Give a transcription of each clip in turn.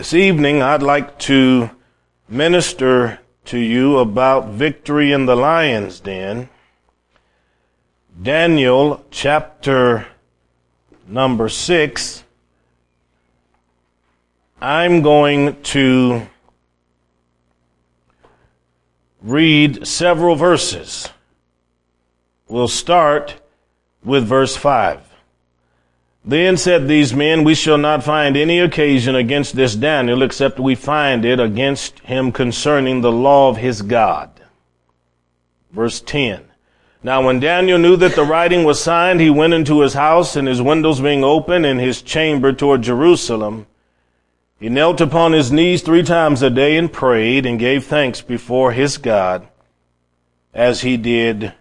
This evening, I'd like to minister to you about victory in the lion's den. Daniel chapter number six. I'm going to read several verses. We'll start with verse five. Then said these men, We shall not find any occasion against this Daniel, except we find it against him concerning the law of his God. Verse 10. Now when Daniel knew that the writing was signed, he went into his house, and his windows being open in his chamber toward Jerusalem, he knelt upon his knees three times a day and prayed and gave thanks before his God, as he did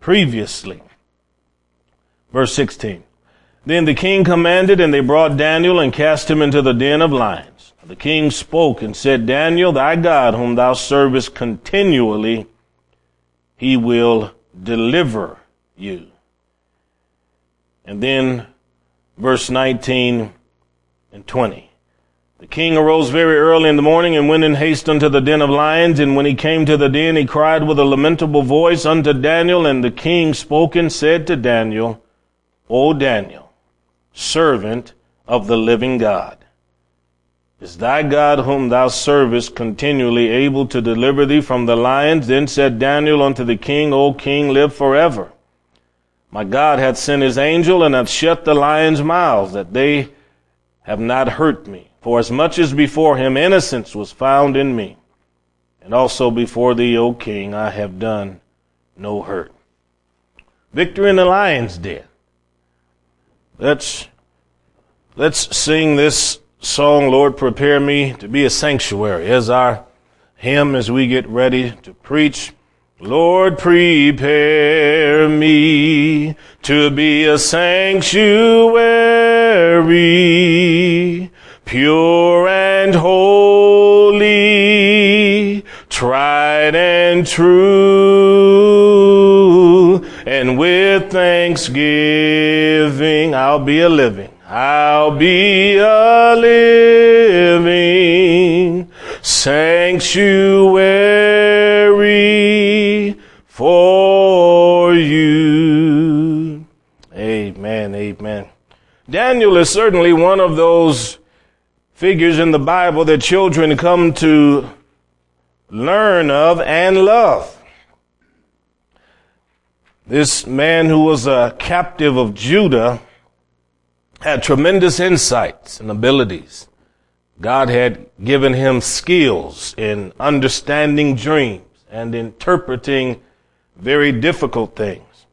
previously. Verse 16. Then the king commanded, and they brought Daniel and cast him into the den of lions. The king spoke and said, Daniel, thy God, whom thou servest continually, he will deliver you. And then verse 19 and 20. The king arose very early in the morning and went in haste unto the den of lions. And when he came to the den, he cried with a lamentable voice unto Daniel. And the king spoke and said to Daniel, O Daniel, servant of the living God. Is thy God whom thou servest continually able to deliver thee from the lions? Then said Daniel unto the king, O king, live forever. My God hath sent his angel and hath shut the lions' mouths, that they have not hurt me. For as much as before him innocence was found in me, and also before thee, O king, I have done no hurt. Victory in the lion's den. Let's, let's sing this song, Lord, prepare me to be a sanctuary as our hymn as we get ready to preach. Lord, prepare me to be a sanctuary, pure and holy, tried and true, I'll be a living. I'll be a living sanctuary for you. Amen. Amen. Daniel is certainly one of those figures in the Bible that children come to learn of and love. This man who was a captive of Judah had tremendous insights and abilities. God had given him skills in understanding dreams and interpreting very difficult things.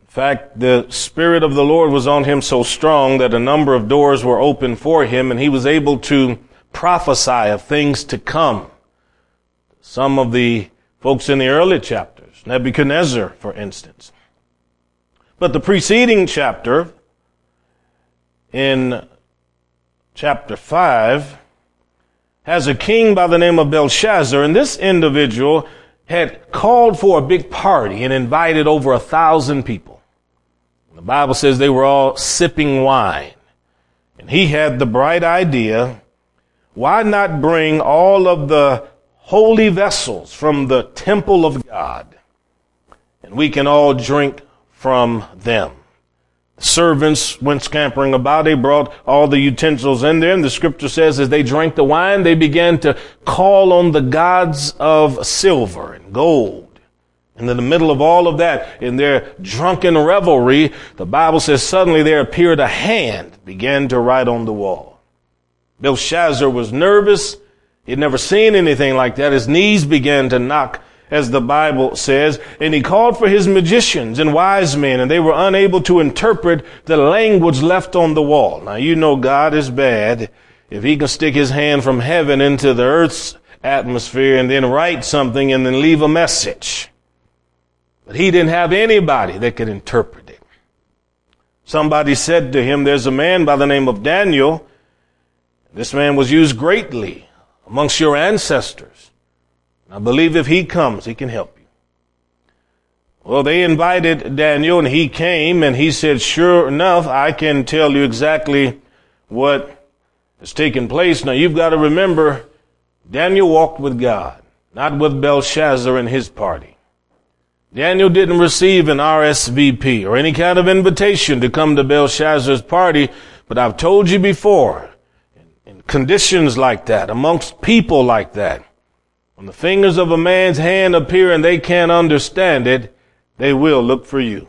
In fact, the Spirit of the Lord was on him so strong that a number of doors were open for him and he was able to prophesy of things to come. Some of the folks in the early chapters, Nebuchadnezzar, for instance. But the preceding chapter, in chapter 5 has a king by the name of Belshazzar, and this individual had called for a big party and invited over a thousand people. The Bible says they were all sipping wine. And he had the bright idea, why not bring all of the holy vessels from the temple of God, and we can all drink from them servants went scampering about. They brought all the utensils in there. And the scripture says as they drank the wine, they began to call on the gods of silver and gold. And in the middle of all of that, in their drunken revelry, the Bible says suddenly there appeared a hand began to write on the wall. Belshazzar was nervous. He had never seen anything like that. His knees began to knock as the Bible says, and he called for his magicians and wise men, and they were unable to interpret the language left on the wall. Now you know God is bad if he can stick his hand from heaven into the earth's atmosphere and then write something and then leave a message. But he didn't have anybody that could interpret it. Somebody said to him, there's a man by the name of Daniel. This man was used greatly amongst your ancestors. I believe if he comes, he can help you. Well, they invited Daniel and he came and he said, sure enough, I can tell you exactly what has taken place. Now you've got to remember, Daniel walked with God, not with Belshazzar and his party. Daniel didn't receive an RSVP or any kind of invitation to come to Belshazzar's party, but I've told you before, in conditions like that, amongst people like that, when the fingers of a man's hand appear and they can't understand it, they will look for you.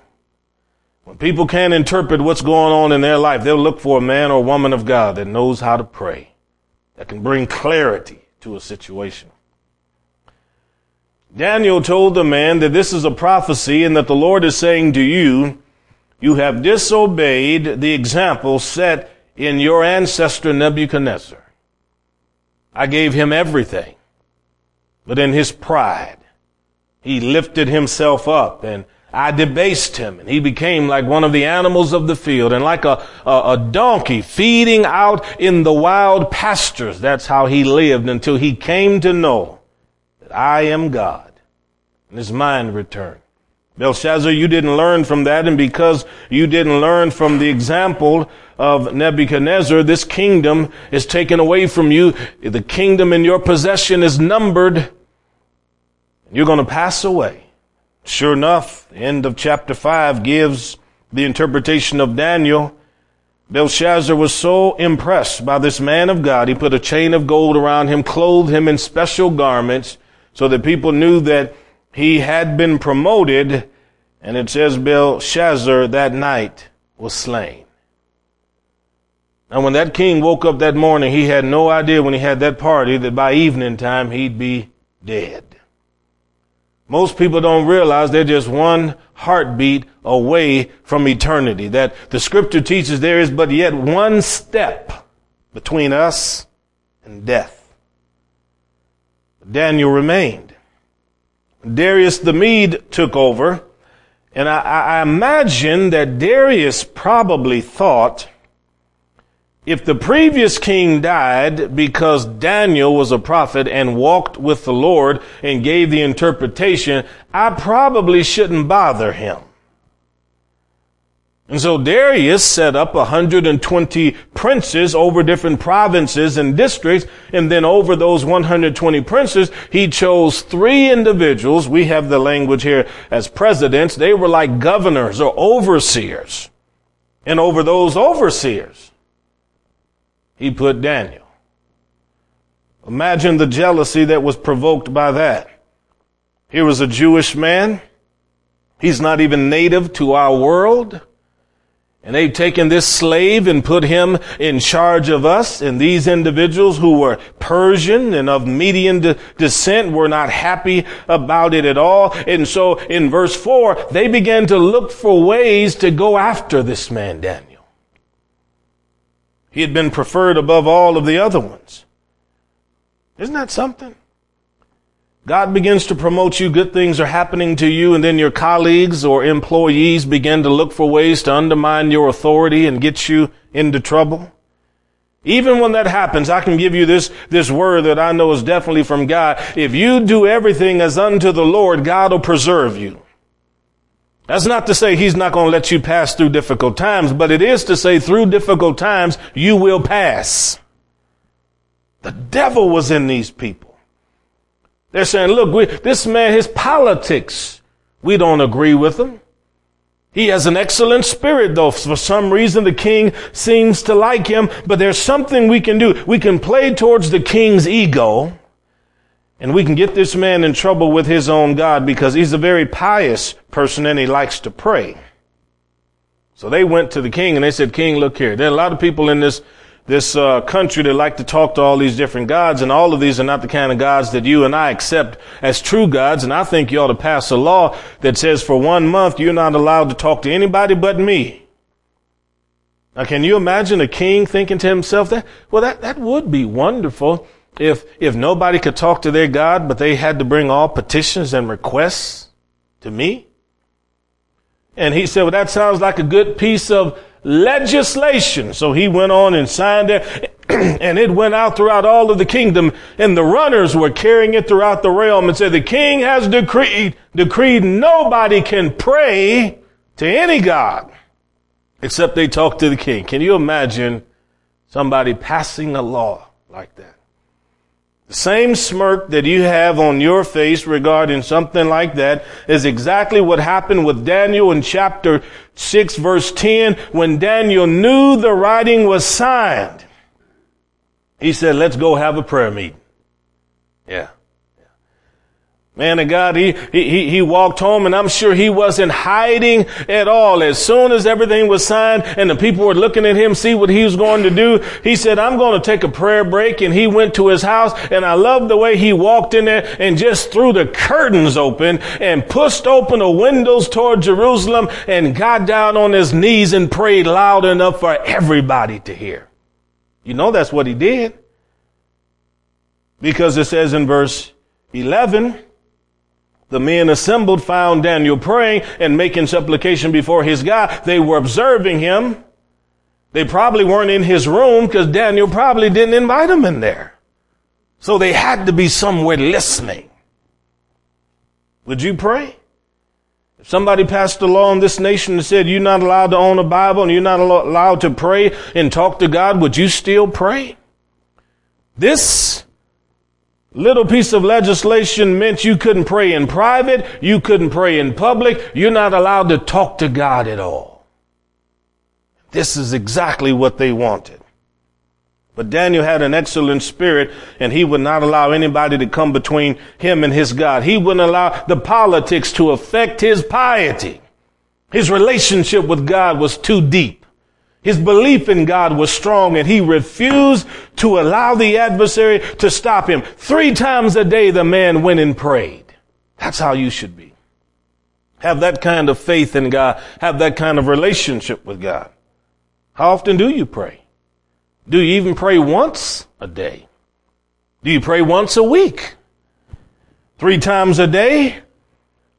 When people can't interpret what's going on in their life, they'll look for a man or woman of God that knows how to pray, that can bring clarity to a situation. Daniel told the man that this is a prophecy and that the Lord is saying to you, you have disobeyed the example set in your ancestor Nebuchadnezzar. I gave him everything, but in his pride, he lifted himself up and I debased him and he became like one of the animals of the field and like a, a, a, donkey feeding out in the wild pastures. That's how he lived until he came to know that I am God and his mind returned. Belshazzar, you didn't learn from that and because you didn't learn from the example of Nebuchadnezzar, this kingdom is taken away from you. The kingdom in your possession is numbered. You're going to pass away. Sure enough, the end of chapter 5 gives the interpretation of Daniel. Belshazzar was so impressed by this man of God, he put a chain of gold around him, clothed him in special garments, so that people knew that he had been promoted, and it says Belshazzar that night was slain. Now when that king woke up that morning, he had no idea when he had that party that by evening time he'd be dead. Most people don't realize they're just one heartbeat away from eternity. That the scripture teaches there is but yet one step between us and death. Daniel remained. Darius the Mede took over, and I, I imagine that Darius probably thought if the previous king died because Daniel was a prophet and walked with the Lord and gave the interpretation, I probably shouldn't bother him. And so Darius set up 120 princes over different provinces and districts. And then over those 120 princes, he chose three individuals. We have the language here as presidents. They were like governors or overseers. And over those overseers, he put Daniel. Imagine the jealousy that was provoked by that. Here was a Jewish man. He's not even native to our world. And they've taken this slave and put him in charge of us. And these individuals who were Persian and of Median de- descent were not happy about it at all. And so in verse four, they began to look for ways to go after this man, Daniel. He had been preferred above all of the other ones. Isn't that something? God begins to promote you, good things are happening to you, and then your colleagues or employees begin to look for ways to undermine your authority and get you into trouble. Even when that happens, I can give you this, this word that I know is definitely from God. If you do everything as unto the Lord, God will preserve you. That's not to say he's not going to let you pass through difficult times, but it is to say through difficult times, you will pass. The devil was in these people. They're saying, look, we, this man, his politics, we don't agree with him. He has an excellent spirit though. For some reason the king seems to like him, but there's something we can do. We can play towards the king's ego and we can get this man in trouble with his own God because he's a very pious person and he likes to pray. So they went to the king and they said, King, look here. There are a lot of people in this, this uh, country that like to talk to all these different gods and all of these are not the kind of gods that you and I accept as true gods. And I think you ought to pass a law that says for one month you're not allowed to talk to anybody but me. Now, can you imagine a king thinking to himself that, well, that, that would be wonderful if, if nobody could talk to their God, but they had to bring all petitions and requests to me? And he said, well, that sounds like a good piece of legislation. So he went on and signed it and it went out throughout all of the kingdom and the runners were carrying it throughout the realm and said, the king has decreed, decreed nobody can pray to any God except they talk to the king. Can you imagine Somebody passing a law like that. The same smirk that you have on your face regarding something like that is exactly what happened with Daniel in chapter 6 verse 10 when Daniel knew the writing was signed. He said, let's go have a prayer meeting. Yeah. Man of God, he, he, he walked home and I'm sure he wasn't hiding at all. As soon as everything was signed and the people were looking at him, see what he was going to do, he said, I'm going to take a prayer break and he went to his house and I love the way he walked in there and just threw the curtains open and pushed open the windows toward Jerusalem and got down on his knees and prayed loud enough for everybody to hear. You know that's what he did. Because it says in verse 11, the men assembled found Daniel praying and making supplication before his God. They were observing him. They probably weren't in his room because Daniel probably didn't invite them in there. So they had to be somewhere listening. Would you pray? If somebody passed a law in this nation and said you're not allowed to own a Bible and you're not allowed to pray and talk to God, would you still pray? This Little piece of legislation meant you couldn't pray in private, you couldn't pray in public, you're not allowed to talk to God at all. This is exactly what they wanted. But Daniel had an excellent spirit and he would not allow anybody to come between him and his God. He wouldn't allow the politics to affect his piety. His relationship with God was too deep. His belief in God was strong and he refused to allow the adversary to stop him. Three times a day the man went and prayed. That's how you should be. Have that kind of faith in God. Have that kind of relationship with God. How often do you pray? Do you even pray once a day? Do you pray once a week? Three times a day?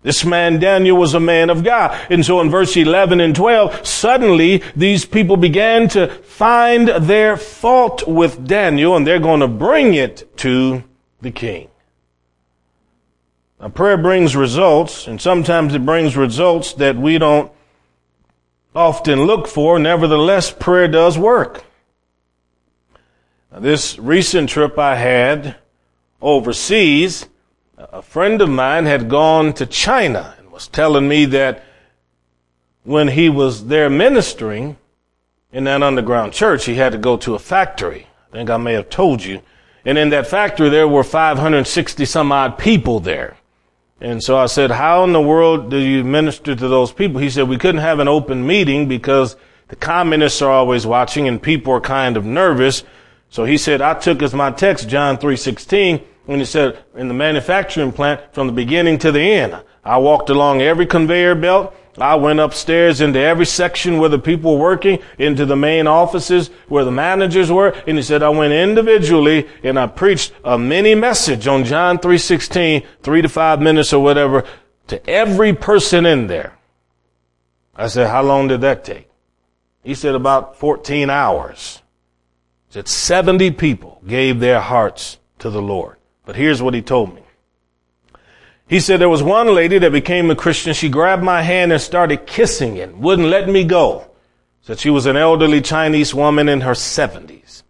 This man Daniel was a man of God. And so in verse 11 and 12, suddenly these people began to find their fault with Daniel and they're going to bring it to the king. Now prayer brings results and sometimes it brings results that we don't often look for. Nevertheless, prayer does work. Now, this recent trip I had overseas, a friend of mine had gone to China and was telling me that when he was there ministering in that underground church, he had to go to a factory. I think I may have told you. And in that factory, there were 560 some odd people there. And so I said, how in the world do you minister to those people? He said, we couldn't have an open meeting because the communists are always watching and people are kind of nervous. So he said, I took as my text John 3.16 when he said in the manufacturing plant from the beginning to the end. I walked along every conveyor belt. I went upstairs into every section where the people were working, into the main offices where the managers were. And he said, I went individually and I preached a mini message on John 3.16, three to five minutes or whatever to every person in there. I said, how long did that take? He said about 14 hours. He said 70 people gave their hearts to the Lord. But here's what he told me. He said there was one lady that became a Christian. She grabbed my hand and started kissing it, wouldn't let me go. Said she was an elderly Chinese woman in her seventies.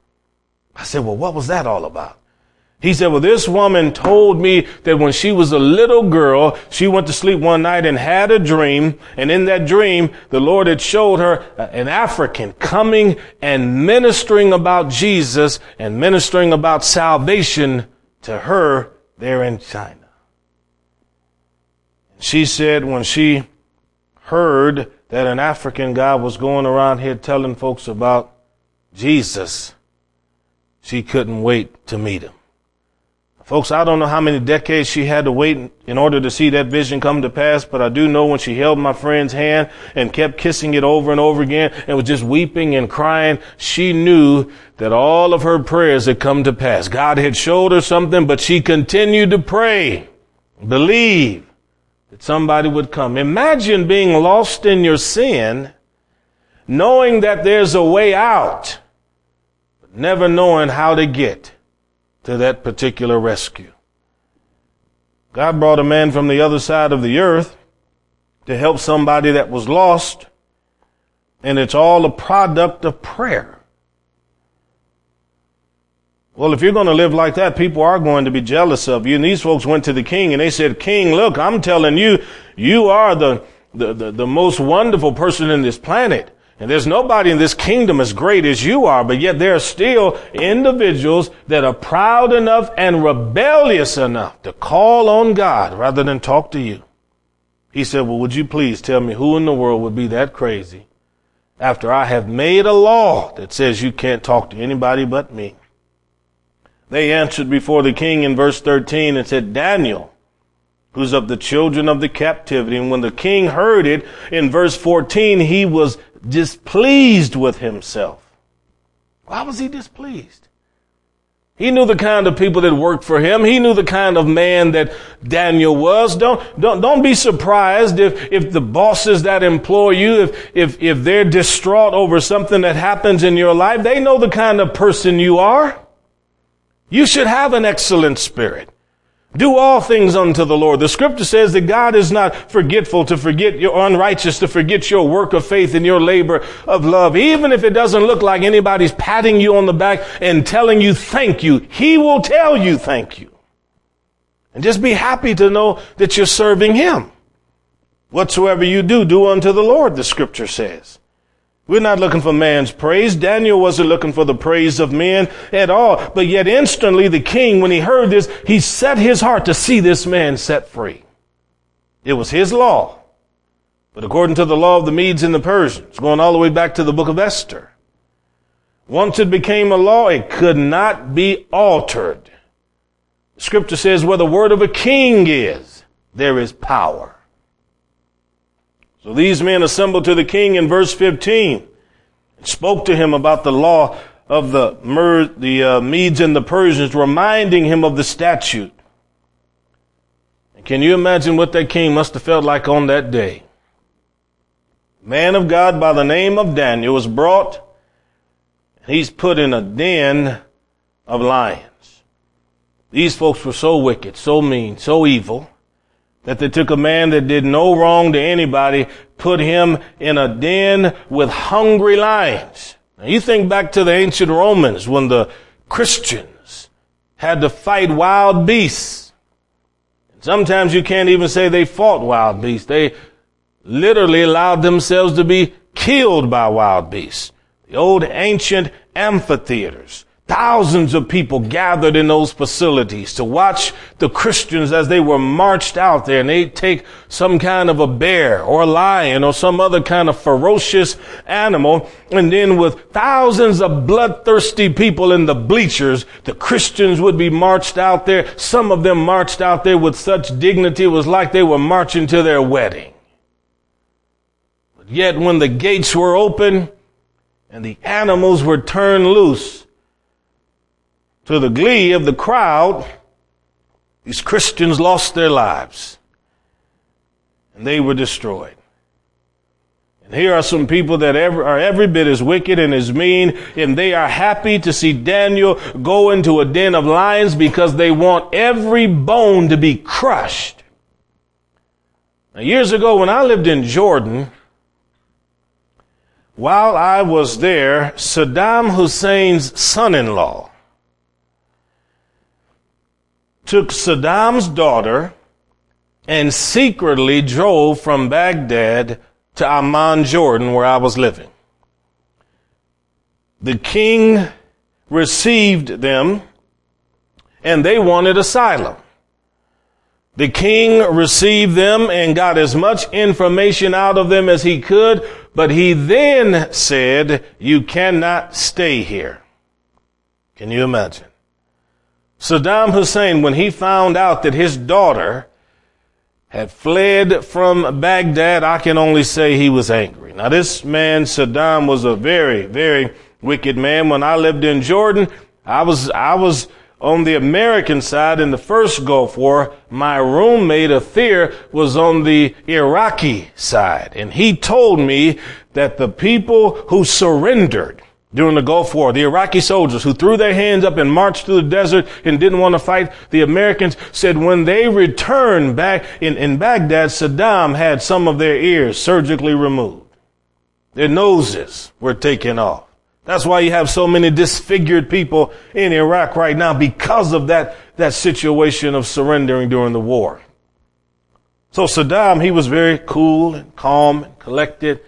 I said, well, what was that all about? He said, well, this woman told me that when she was a little girl, she went to sleep one night and had a dream. And in that dream, the Lord had showed her uh, an African coming and ministering about Jesus and ministering about salvation to her there in China. She said when she heard that an African guy was going around here telling folks about Jesus, she couldn't wait to meet him. Folks, I don't know how many decades she had to wait in order to see that vision come to pass, but I do know when she held my friend's hand and kept kissing it over and over again and was just weeping and crying, she knew that all of her prayers had come to pass. God had showed her something, but she continued to pray, believe that somebody would come. Imagine being lost in your sin, knowing that there's a way out, but never knowing how to get to that particular rescue. God brought a man from the other side of the earth to help somebody that was lost, and it's all a product of prayer. Well, if you're going to live like that, people are going to be jealous of you. And these folks went to the king and they said, King, look, I'm telling you, you are the, the, the, the most wonderful person in this planet. And there's nobody in this kingdom as great as you are, but yet there are still individuals that are proud enough and rebellious enough to call on God rather than talk to you. He said, well, would you please tell me who in the world would be that crazy after I have made a law that says you can't talk to anybody but me? They answered before the king in verse 13 and said, Daniel, who's of the children of the captivity. And when the king heard it in verse 14, he was displeased with himself. Why was he displeased? He knew the kind of people that worked for him. He knew the kind of man that Daniel was. Don't, don't, don't be surprised if, if the bosses that employ you, if, if, if they're distraught over something that happens in your life, they know the kind of person you are. You should have an excellent spirit. Do all things unto the Lord. The scripture says that God is not forgetful to forget your unrighteous, to forget your work of faith and your labor of love. Even if it doesn't look like anybody's patting you on the back and telling you thank you, He will tell you thank you. And just be happy to know that you're serving Him. Whatsoever you do, do unto the Lord, the scripture says. We're not looking for man's praise. Daniel wasn't looking for the praise of men at all. But yet instantly the king, when he heard this, he set his heart to see this man set free. It was his law. But according to the law of the Medes and the Persians, going all the way back to the book of Esther, once it became a law, it could not be altered. Scripture says where the word of a king is, there is power. So these men assembled to the king in verse 15 and spoke to him about the law of the, Mer, the uh, Medes and the Persians, reminding him of the statute. And can you imagine what that king must have felt like on that day? Man of God by the name of Daniel was brought. And he's put in a den of lions. These folks were so wicked, so mean, so evil that they took a man that did no wrong to anybody, put him in a den with hungry lions. Now you think back to the ancient Romans when the Christians had to fight wild beasts. Sometimes you can't even say they fought wild beasts. They literally allowed themselves to be killed by wild beasts. The old ancient amphitheaters Thousands of people gathered in those facilities to watch the Christians as they were marched out there and they'd take some kind of a bear or a lion or some other kind of ferocious animal. And then with thousands of bloodthirsty people in the bleachers, the Christians would be marched out there. Some of them marched out there with such dignity. It was like they were marching to their wedding. But yet when the gates were open and the animals were turned loose, to the glee of the crowd, these Christians lost their lives and they were destroyed. And here are some people that are every bit as wicked and as mean, and they are happy to see Daniel go into a den of lions because they want every bone to be crushed. Now, years ago, when I lived in Jordan, while I was there, Saddam Hussein's son in law took Saddam's daughter and secretly drove from Baghdad to Amman, Jordan, where I was living. The king received them and they wanted asylum. The king received them and got as much information out of them as he could, but he then said, you cannot stay here. Can you imagine? Saddam Hussein, when he found out that his daughter had fled from Baghdad, I can only say he was angry. Now this man, Saddam, was a very, very wicked man. When I lived in Jordan, I was, I was on the American side in the first Gulf War. My roommate, Athir, was on the Iraqi side. And he told me that the people who surrendered during the Gulf War, the Iraqi soldiers who threw their hands up and marched through the desert and didn't want to fight, the Americans said when they returned back in, in Baghdad, Saddam had some of their ears surgically removed. Their noses were taken off. That's why you have so many disfigured people in Iraq right now because of that, that situation of surrendering during the war. So Saddam, he was very cool and calm and collected.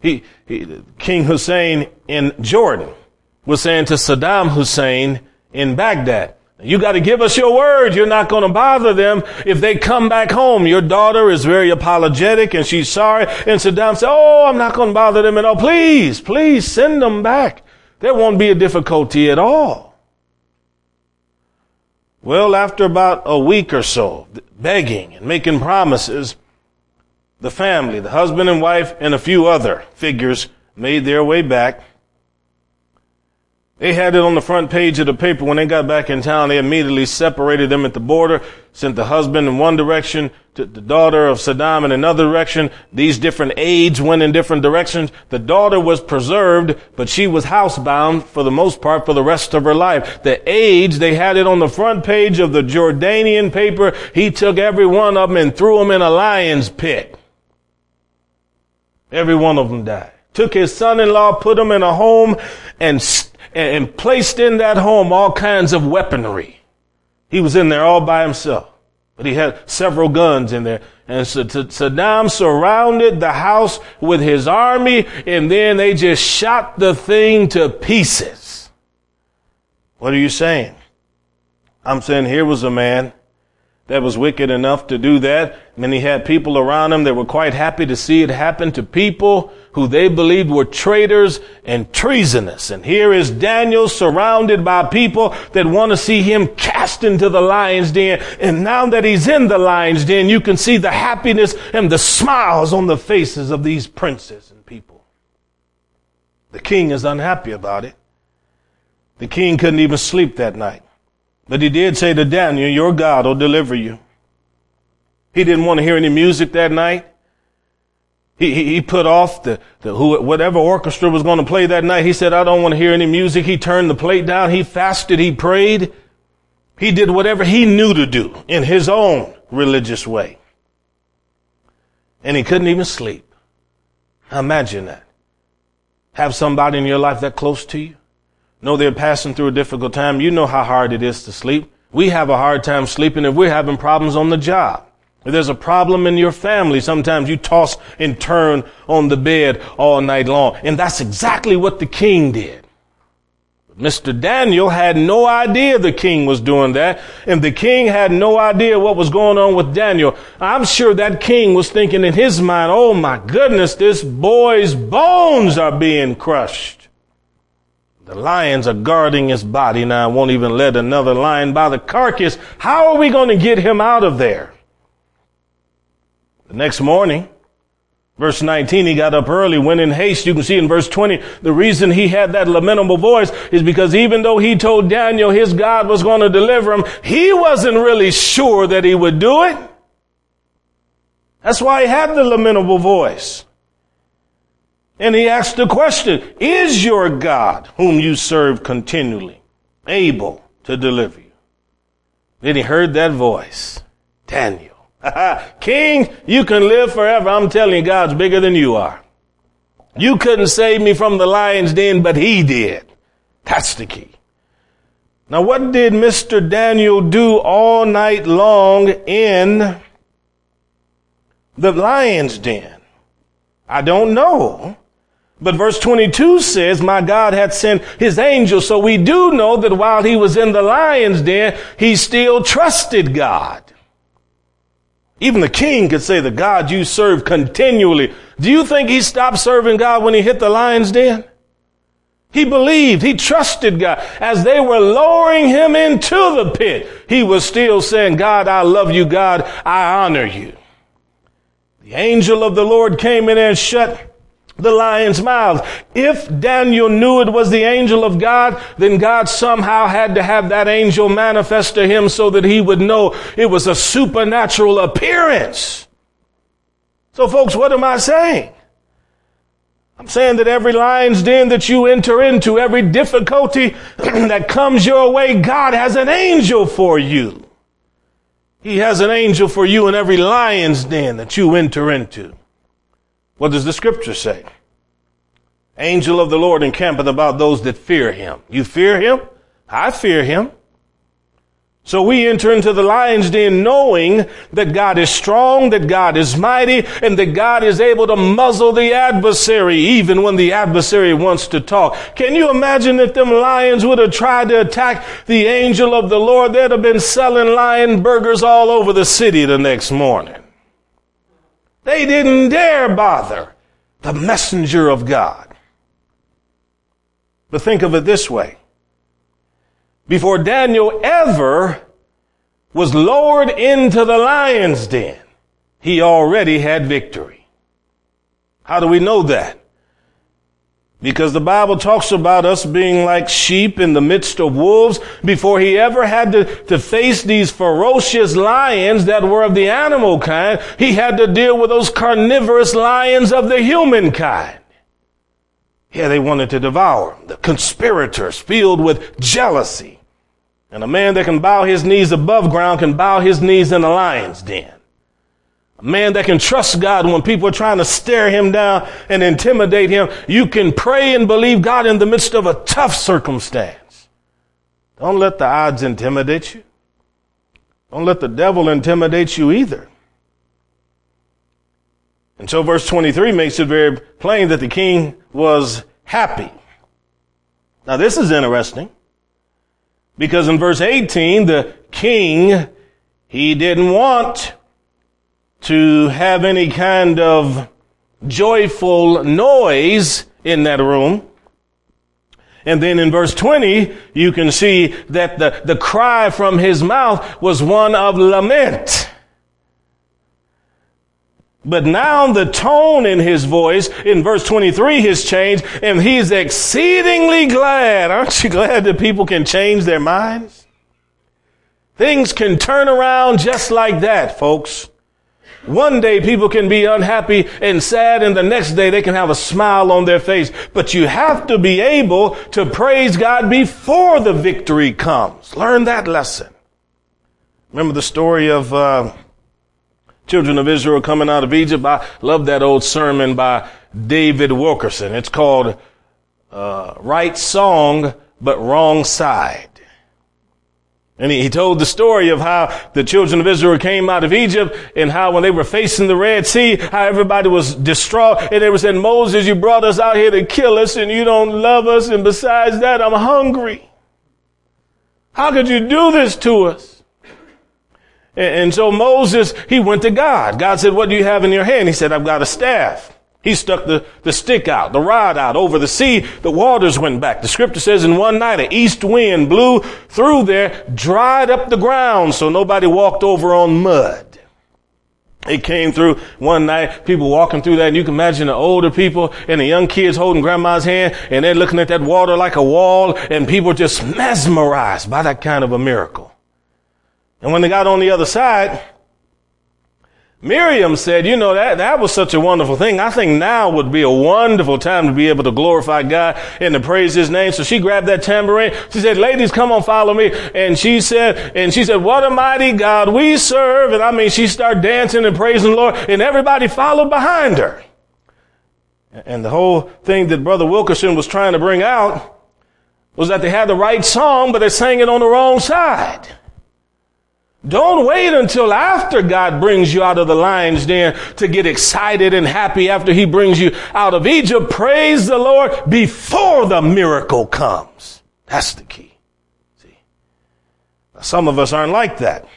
He, he, King Hussein in Jordan was saying to Saddam Hussein in Baghdad, you got to give us your word. You're not going to bother them if they come back home. Your daughter is very apologetic and she's sorry. And Saddam said, Oh, I'm not going to bother them at all. Please, please send them back. There won't be a difficulty at all. Well, after about a week or so, begging and making promises, the family, the husband and wife, and a few other figures made their way back they had it on the front page of the paper when they got back in town. They immediately separated them at the border, sent the husband in one direction, the daughter of Saddam in another direction. These different aides went in different directions. The daughter was preserved, but she was housebound for the most part for the rest of her life. The aides, they had it on the front page of the Jordanian paper. He took every one of them and threw them in a lion's pit. Every one of them died. Took his son-in-law, put him in a home, and and placed in that home all kinds of weaponry. He was in there all by himself, but he had several guns in there. And Saddam surrounded the house with his army, and then they just shot the thing to pieces. What are you saying? I'm saying here was a man that was wicked enough to do that. And he had people around him that were quite happy to see it happen to people who they believed were traitors and treasonous. And here is Daniel surrounded by people that want to see him cast into the lion's den. And now that he's in the lion's den, you can see the happiness and the smiles on the faces of these princes and people. The king is unhappy about it. The king couldn't even sleep that night. But he did say to Daniel, your God will deliver you. He didn't want to hear any music that night. He, he, he put off the, the who, whatever orchestra was going to play that night. He said, I don't want to hear any music. He turned the plate down. He fasted. He prayed. He did whatever he knew to do in his own religious way. And he couldn't even sleep. Imagine that. Have somebody in your life that close to you know they're passing through a difficult time. You know how hard it is to sleep. We have a hard time sleeping if we're having problems on the job. If there's a problem in your family, sometimes you toss and turn on the bed all night long. And that's exactly what the king did. Mr. Daniel had no idea the king was doing that, and the king had no idea what was going on with Daniel. I'm sure that king was thinking in his mind, oh my goodness, this boy's bones are being crushed. The lions are guarding his body now. Won't even let another lion by the carcass. How are we going to get him out of there? The next morning, verse 19, he got up early, went in haste. You can see in verse 20, the reason he had that lamentable voice is because even though he told Daniel his God was going to deliver him, he wasn't really sure that he would do it. That's why he had the lamentable voice. And he asked the question, is your God, whom you serve continually, able to deliver you? Then he heard that voice. Daniel. King, you can live forever. I'm telling you, God's bigger than you are. You couldn't save me from the lion's den, but he did. That's the key. Now, what did Mr. Daniel do all night long in the lion's den? I don't know. But verse 22 says, my God had sent his angel. So we do know that while he was in the lion's den, he still trusted God. Even the king could say, the God you serve continually. Do you think he stopped serving God when he hit the lion's den? He believed, he trusted God. As they were lowering him into the pit, he was still saying, God, I love you, God, I honor you. The angel of the Lord came in and shut the lion's mouth. If Daniel knew it was the angel of God, then God somehow had to have that angel manifest to him so that he would know it was a supernatural appearance. So folks, what am I saying? I'm saying that every lion's den that you enter into, every difficulty that comes your way, God has an angel for you. He has an angel for you in every lion's den that you enter into. What does the scripture say? Angel of the Lord encampeth about those that fear him. You fear him? I fear him. So we enter into the lion's den knowing that God is strong, that God is mighty, and that God is able to muzzle the adversary even when the adversary wants to talk. Can you imagine if them lions would have tried to attack the angel of the Lord? They'd have been selling lion burgers all over the city the next morning. They didn't dare bother the messenger of God. But think of it this way before Daniel ever was lowered into the lion's den, he already had victory. How do we know that? Because the Bible talks about us being like sheep in the midst of wolves before he ever had to, to face these ferocious lions that were of the animal kind. He had to deal with those carnivorous lions of the human kind. Yeah, they wanted to devour him. The conspirators filled with jealousy. And a man that can bow his knees above ground can bow his knees in a lion's den. A man that can trust God when people are trying to stare him down and intimidate him. You can pray and believe God in the midst of a tough circumstance. Don't let the odds intimidate you. Don't let the devil intimidate you either. And so verse 23 makes it very plain that the king was happy. Now this is interesting. Because in verse 18, the king, he didn't want to have any kind of joyful noise in that room. And then in verse 20, you can see that the, the cry from his mouth was one of lament. But now the tone in his voice in verse 23 has changed and he's exceedingly glad. Aren't you glad that people can change their minds? Things can turn around just like that, folks. One day people can be unhappy and sad and the next day they can have a smile on their face. But you have to be able to praise God before the victory comes. Learn that lesson. Remember the story of, uh, children of Israel coming out of Egypt. I love that old sermon by David Wilkerson. It's called uh, Right Song, but Wrong Side. And he, told the story of how the children of Israel came out of Egypt and how when they were facing the Red Sea, how everybody was distraught and they were saying, Moses, you brought us out here to kill us and you don't love us. And besides that, I'm hungry. How could you do this to us? And so Moses, he went to God. God said, what do you have in your hand? He said, I've got a staff. He stuck the, the stick out, the rod out over the sea. The waters went back. The scripture says in one night, an east wind blew through there, dried up the ground so nobody walked over on mud. It came through one night, people walking through that, and you can imagine the older people and the young kids holding grandma's hand, and they're looking at that water like a wall, and people just mesmerized by that kind of a miracle. And when they got on the other side, Miriam said, you know, that, that was such a wonderful thing. I think now would be a wonderful time to be able to glorify God and to praise his name. So she grabbed that tambourine. She said, ladies, come on, follow me. And she said, and she said, what a mighty God we serve. And I mean, she started dancing and praising the Lord and everybody followed behind her. And the whole thing that Brother Wilkerson was trying to bring out was that they had the right song, but they sang it on the wrong side. Don't wait until after God brings you out of the lion's den to get excited and happy after he brings you out of Egypt. Praise the Lord before the miracle comes. That's the key. See, some of us aren't like that.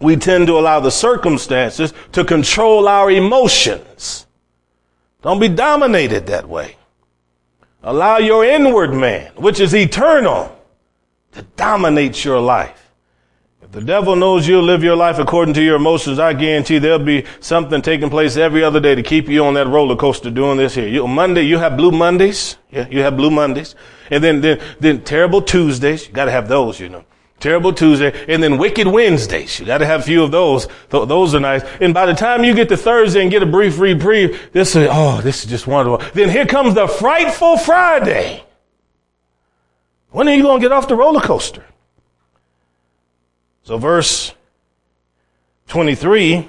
We tend to allow the circumstances to control our emotions. Don't be dominated that way. Allow your inward man, which is eternal, to dominate your life. If the devil knows you'll live your life according to your emotions, I guarantee there'll be something taking place every other day to keep you on that roller coaster doing this here. You, Monday, you have blue Mondays. Yeah, you have blue Mondays. And then, then, then terrible Tuesdays. You gotta have those, you know. Terrible Tuesday. And then wicked Wednesdays. You gotta have a few of those. Th- those are nice. And by the time you get to Thursday and get a brief reprieve, this is, oh, this is just wonderful. Then here comes the frightful Friday. When are you gonna get off the roller coaster? So verse 23,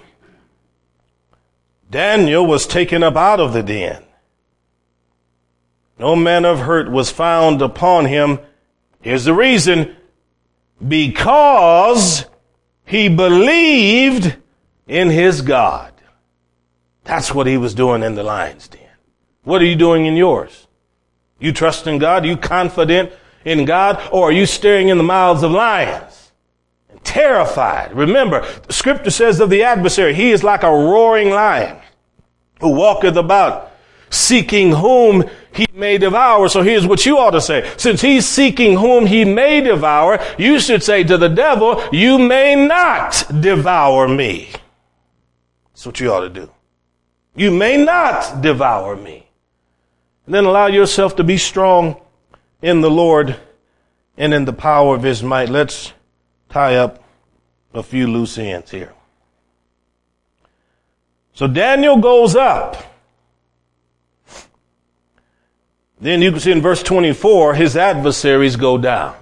Daniel was taken up out of the den. No manner of hurt was found upon him. Here's the reason. Because he believed in his God. That's what he was doing in the lion's den. What are you doing in yours? You trust in God? Are you confident in God? Or are you staring in the mouths of lions? Terrified. Remember, scripture says of the adversary, he is like a roaring lion who walketh about seeking whom he may devour. So here's what you ought to say. Since he's seeking whom he may devour, you should say to the devil, you may not devour me. That's what you ought to do. You may not devour me. And then allow yourself to be strong in the Lord and in the power of his might. Let's tie up a few loose ends here. So Daniel goes up. Then you can see in verse 24, his adversaries go down.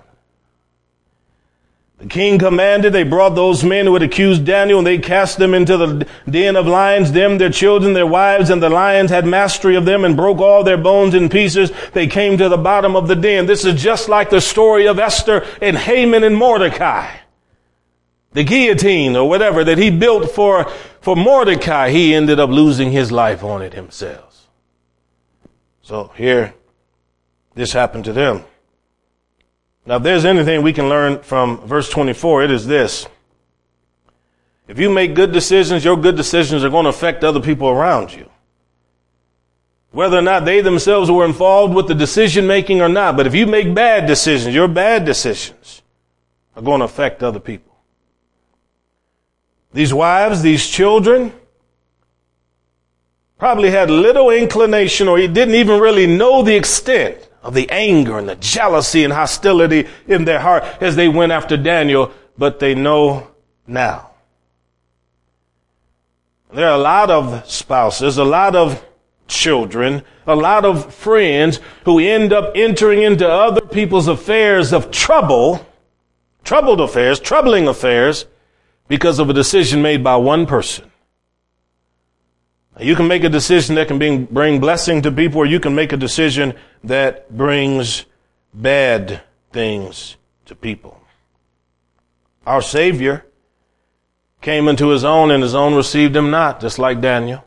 The king commanded, they brought those men who had accused Daniel and they cast them into the den of lions, them, their children, their wives, and the lions had mastery of them and broke all their bones in pieces. They came to the bottom of the den. This is just like the story of Esther and Haman and Mordecai. The guillotine or whatever that he built for, for Mordecai, he ended up losing his life on it himself. So here, this happened to them. Now, if there's anything we can learn from verse 24, it is this. If you make good decisions, your good decisions are going to affect other people around you. Whether or not they themselves were involved with the decision making or not, but if you make bad decisions, your bad decisions are going to affect other people. These wives, these children, probably had little inclination or he didn't even really know the extent of the anger and the jealousy and hostility in their heart as they went after Daniel, but they know now. There are a lot of spouses, a lot of children, a lot of friends who end up entering into other people's affairs of trouble, troubled affairs, troubling affairs, because of a decision made by one person. You can make a decision that can bring, blessing to people, or you can make a decision that brings bad things to people. Our Savior came into his own, and his own received him not, just like Daniel.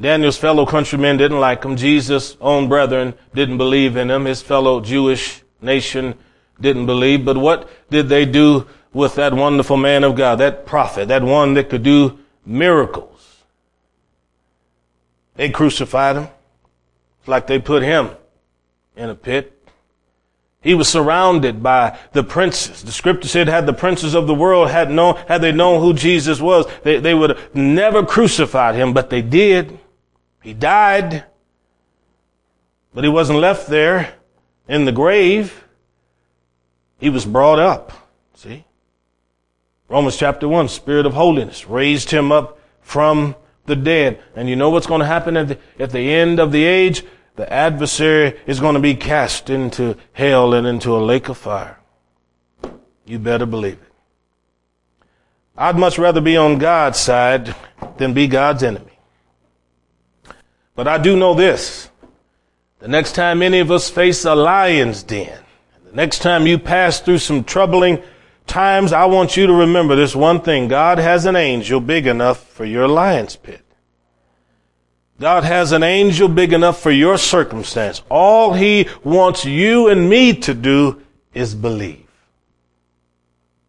Daniel's fellow countrymen didn't like him. Jesus' own brethren didn't believe in him. His fellow Jewish nation didn't believe. But what did they do with that wonderful man of God, that prophet, that one that could do miracles? They crucified him. It's like they put him in a pit. He was surrounded by the princes. The scripture said, had the princes of the world had known, had they known who Jesus was, they, they would have never crucified him, but they did. He died. But he wasn't left there in the grave. He was brought up. See? Romans chapter 1, Spirit of holiness raised him up from the dead. And you know what's going to happen at the, at the end of the age? The adversary is going to be cast into hell and into a lake of fire. You better believe it. I'd much rather be on God's side than be God's enemy. But I do know this. The next time any of us face a lion's den, the next time you pass through some troubling times, I want you to remember this one thing. God has an angel big enough for your lion's pit. God has an angel big enough for your circumstance. All he wants you and me to do is believe.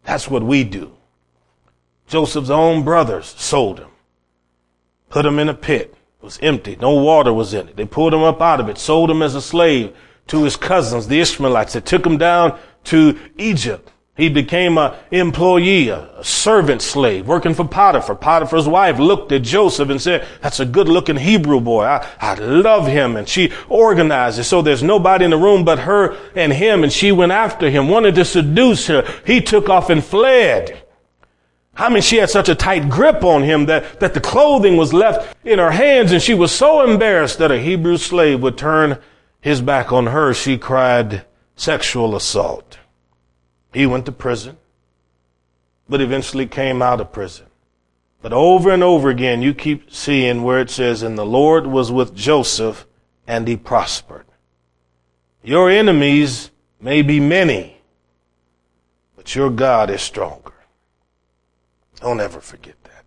That's what we do. Joseph's own brothers sold him, put him in a pit. It was empty. No water was in it. They pulled him up out of it, sold him as a slave to his cousins, the Ishmaelites. They took him down to Egypt. He became an employee, a servant slave, working for Potiphar. Potiphar's wife looked at Joseph and said, that's a good looking Hebrew boy. I, I love him. And she organized it so there's nobody in the room but her and him. And she went after him, wanted to seduce her. He took off and fled. I mean, she had such a tight grip on him that, that the clothing was left in her hands and she was so embarrassed that a Hebrew slave would turn his back on her. She cried sexual assault. He went to prison, but eventually came out of prison. But over and over again, you keep seeing where it says, and the Lord was with Joseph and he prospered. Your enemies may be many, but your God is stronger. Don't ever forget that.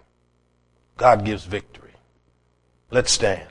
God gives victory. Let's stand.